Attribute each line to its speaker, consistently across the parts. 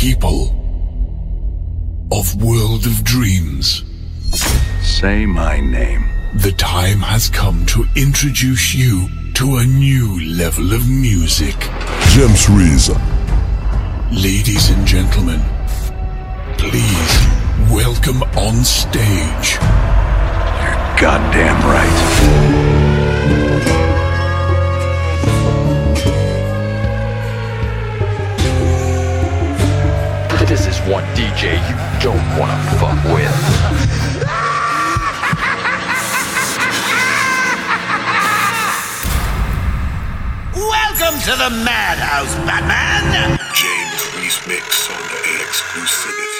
Speaker 1: people of World of Dreams.
Speaker 2: Say my name.
Speaker 1: The time has come to introduce you to a new level of music.
Speaker 3: James Reese.
Speaker 1: Ladies and gentlemen, please welcome on stage.
Speaker 2: You're goddamn right.
Speaker 4: One DJ you don't wanna fuck with.
Speaker 5: Welcome to the madhouse, Batman!
Speaker 1: James Reese Mix on the exclusivity.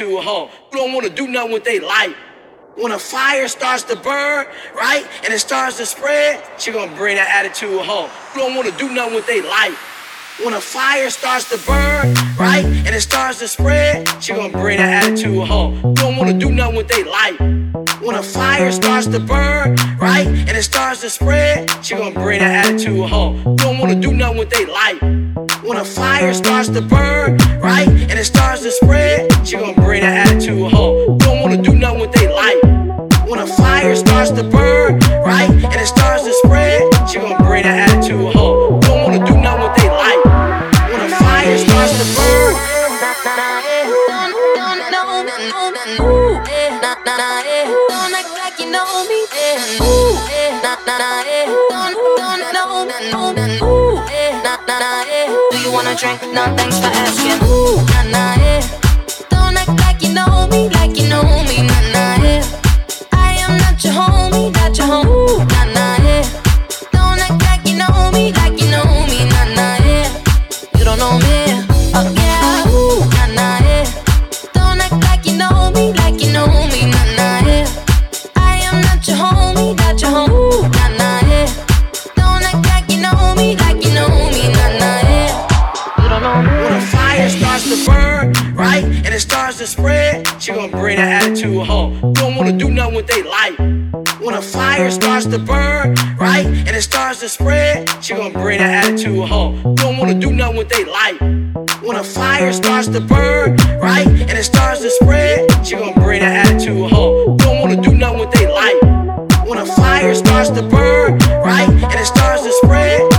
Speaker 5: attitude home. You don't wanna do nothing with they life. When a fire starts to burn, right, and it starts to spread, she gonna bring that attitude home. You don't wanna do nothing with they life. When a fire starts to burn, right, and it starts to spread, she gonna bring that attitude home. You don't wanna do nothing with they life. When a fire starts to burn, right, and it starts to spread, she gonna bring that attitude home. You don't wanna do nothing with they life. When a fire starts to burn, right, and it starts to spread, she gonna bring that attitude home. Don't wanna do nothing with they life. When a fire starts to burn, right, and it starts to spread, she gonna bring that attitude home. Don't wanna do nothing with they life. When a fire starts to burn,
Speaker 6: don't act like you know Ooh, eh. You wanna drink? No, thanks for asking. Ooh, nah, nah, yeah. Don't act like you know me, like you know me, nah, nah, yeah. I am not your homie, not your homie. Ooh, nah, nah, yeah. Don't act like you know me, like you know me,
Speaker 5: to spread, she gonna bring that attitude home. Don't wanna do nothing with they life. When a fire starts to burn, right, and it starts to spread, she gonna bring that attitude home. Don't wanna do nothing with they life. When a fire starts to burn, right, and it starts to spread, she gonna bring that attitude home. Don't wanna do nothing with they life. When a fire starts to burn, right, and it starts to spread,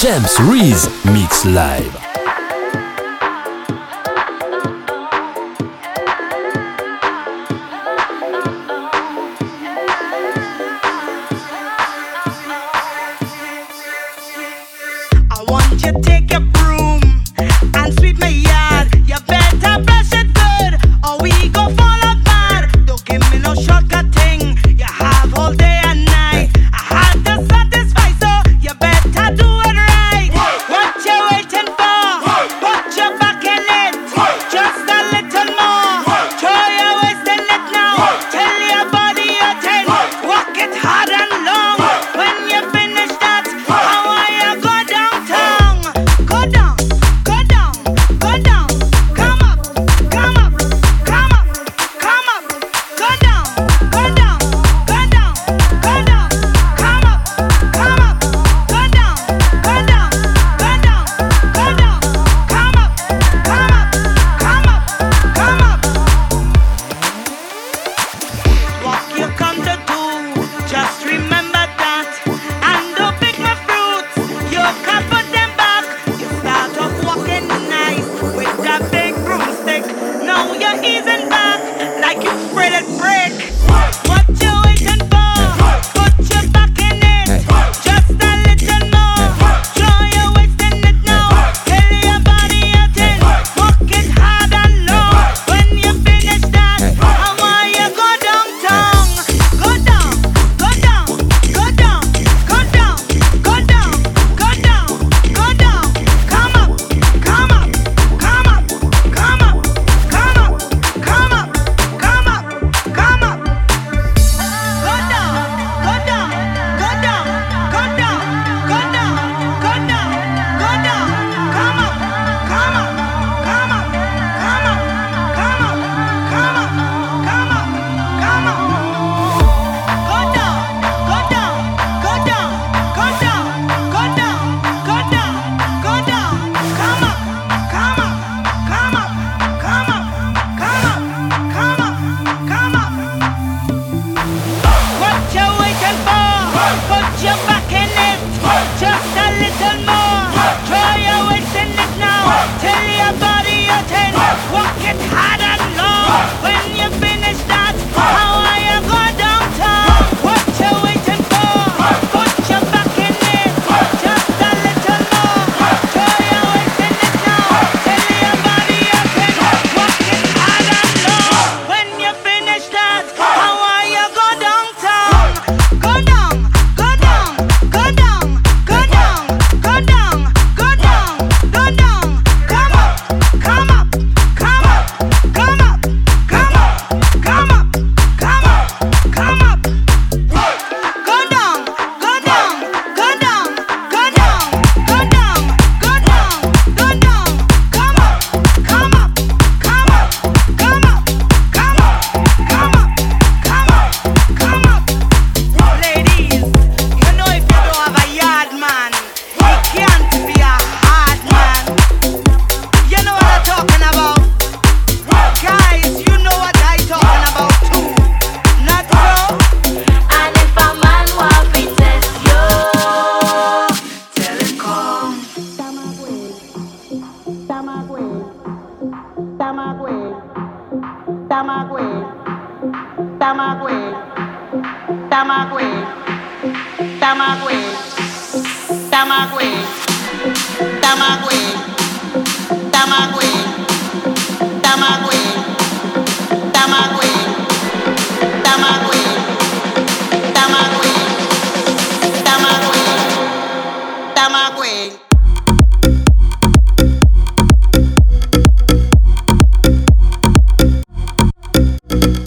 Speaker 7: James Reese Mix Live.
Speaker 8: Dancing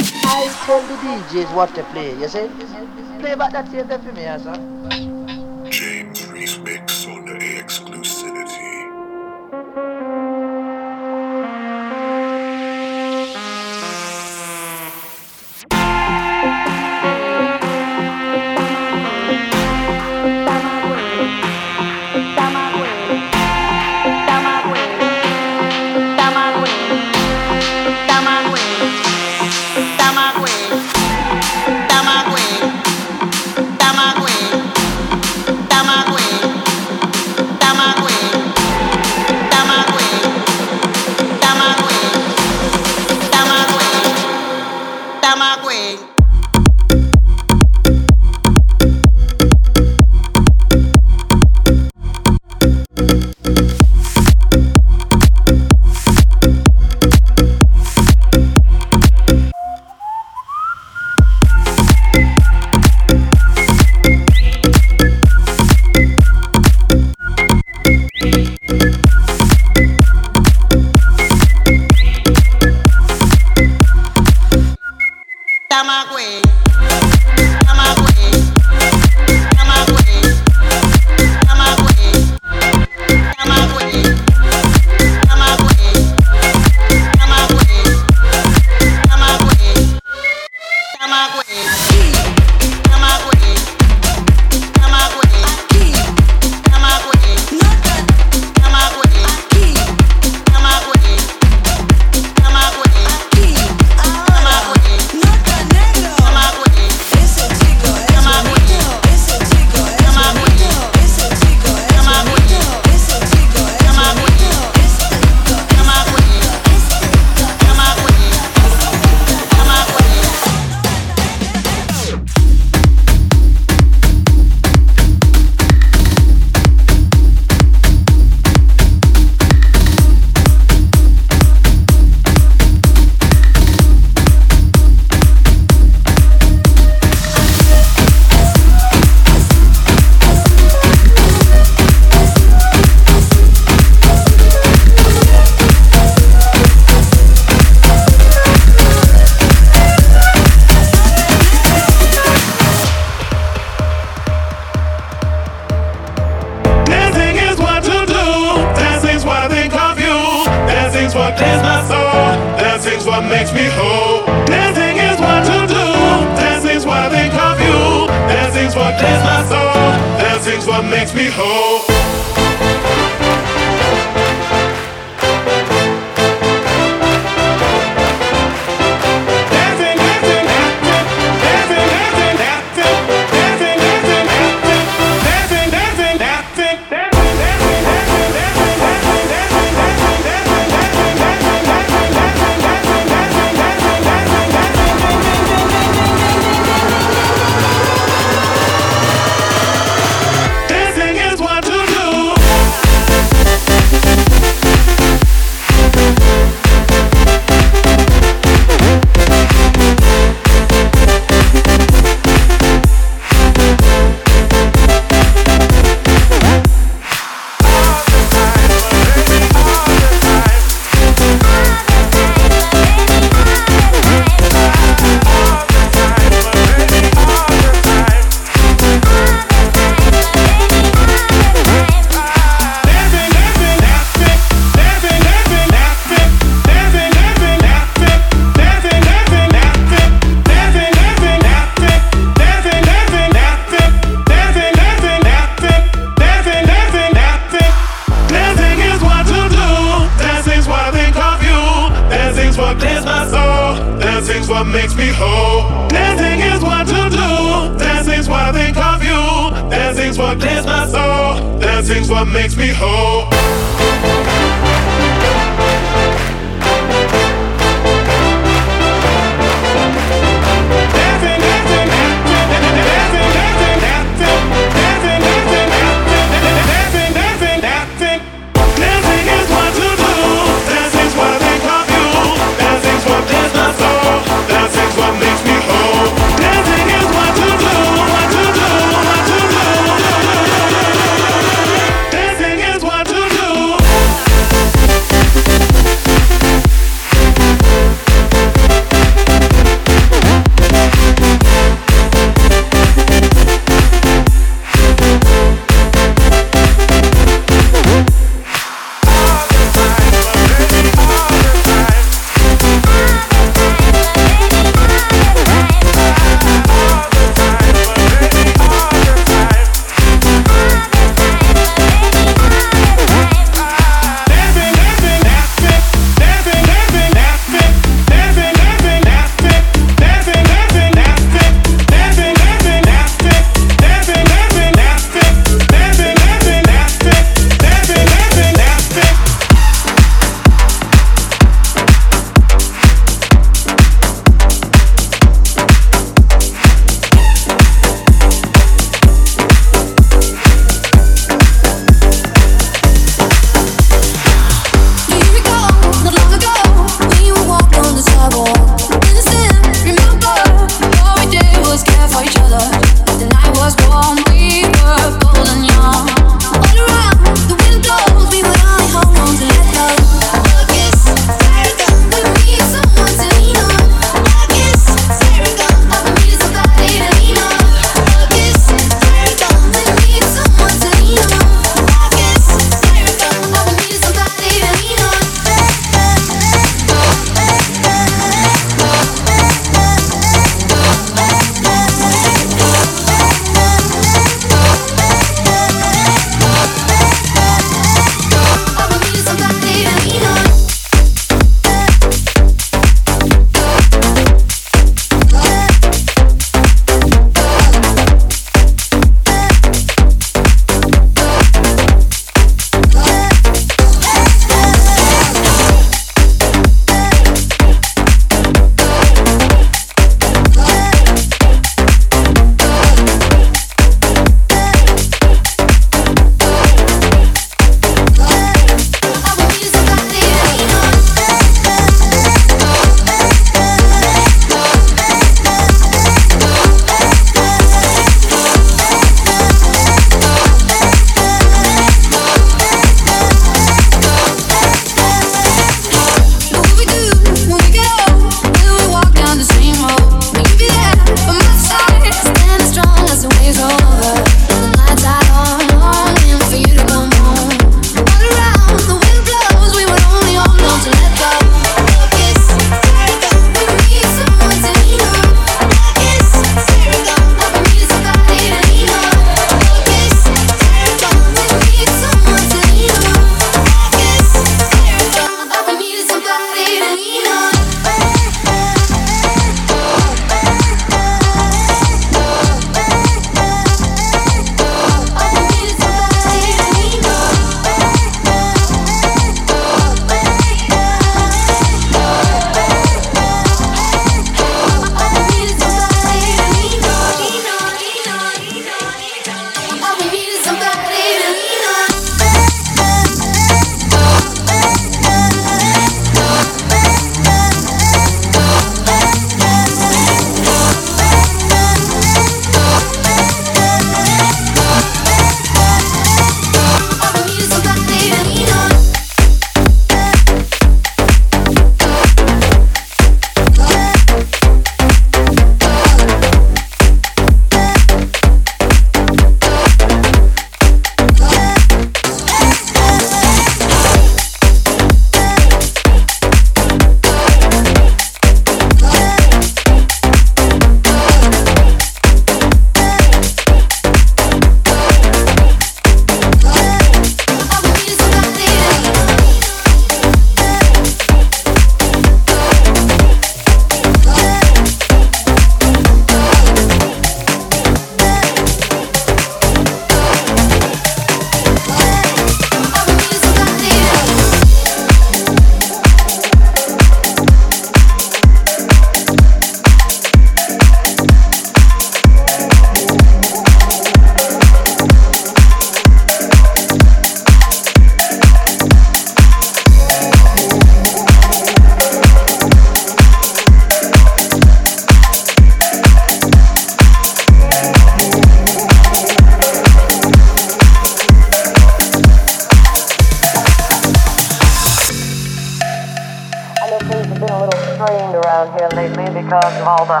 Speaker 9: of all the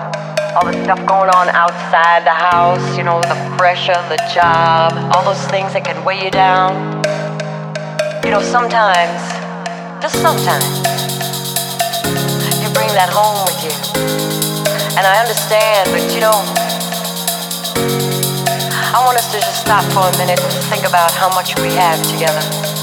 Speaker 9: all the stuff going on outside the house, you know, the pressure, the job, all those things that can weigh you down. You know, sometimes, just sometimes, you bring that home with you. And I understand, but you know, I want us to just stop for a minute and think about how much we have together.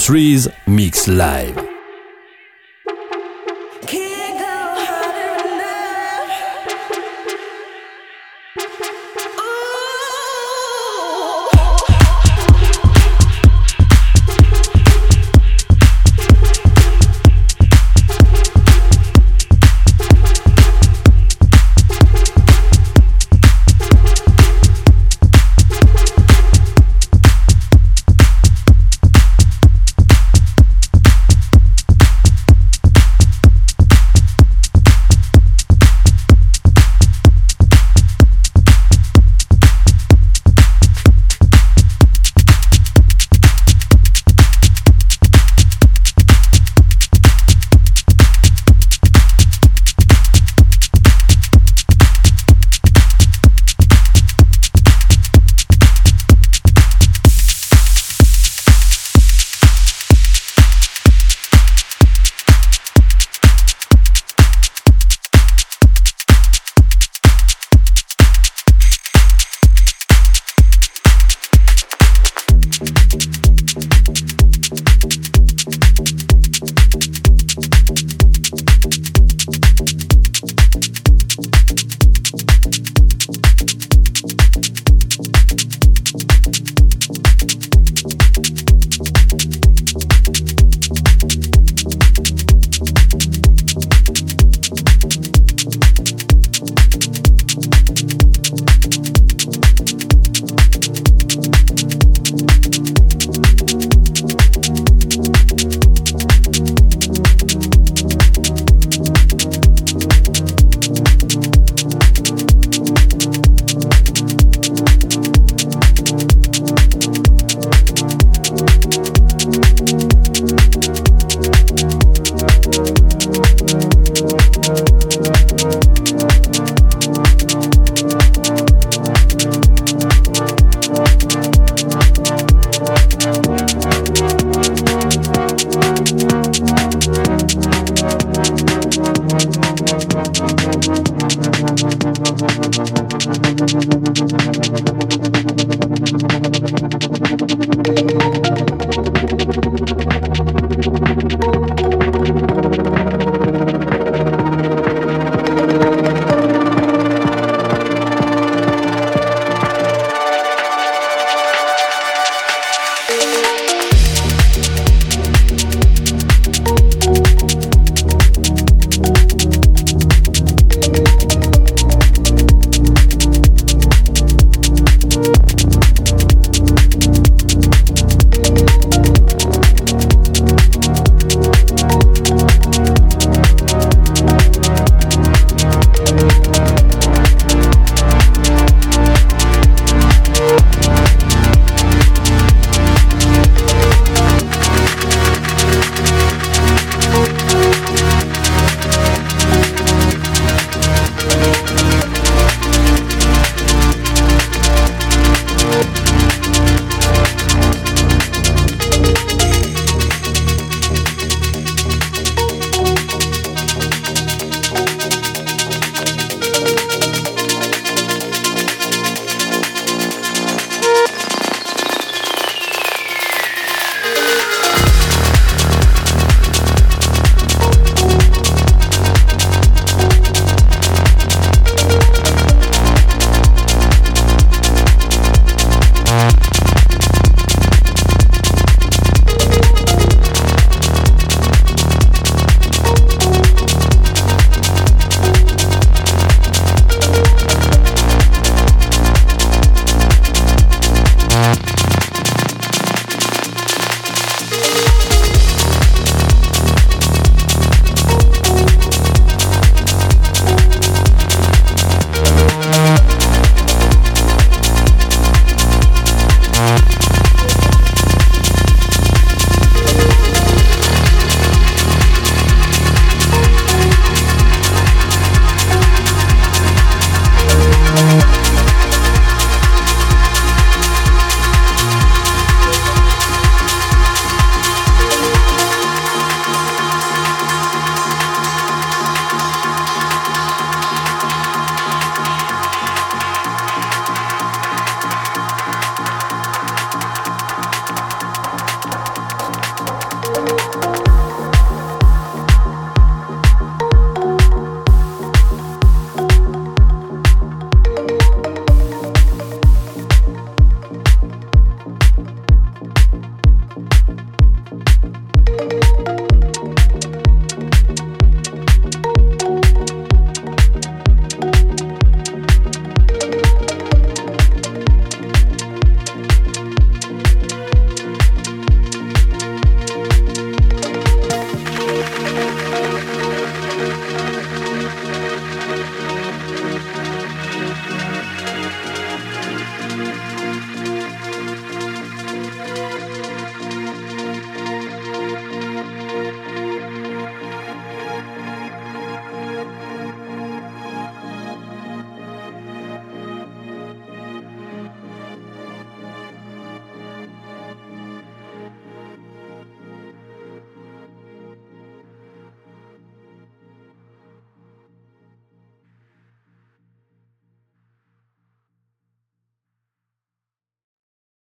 Speaker 2: James Reese Mix Live.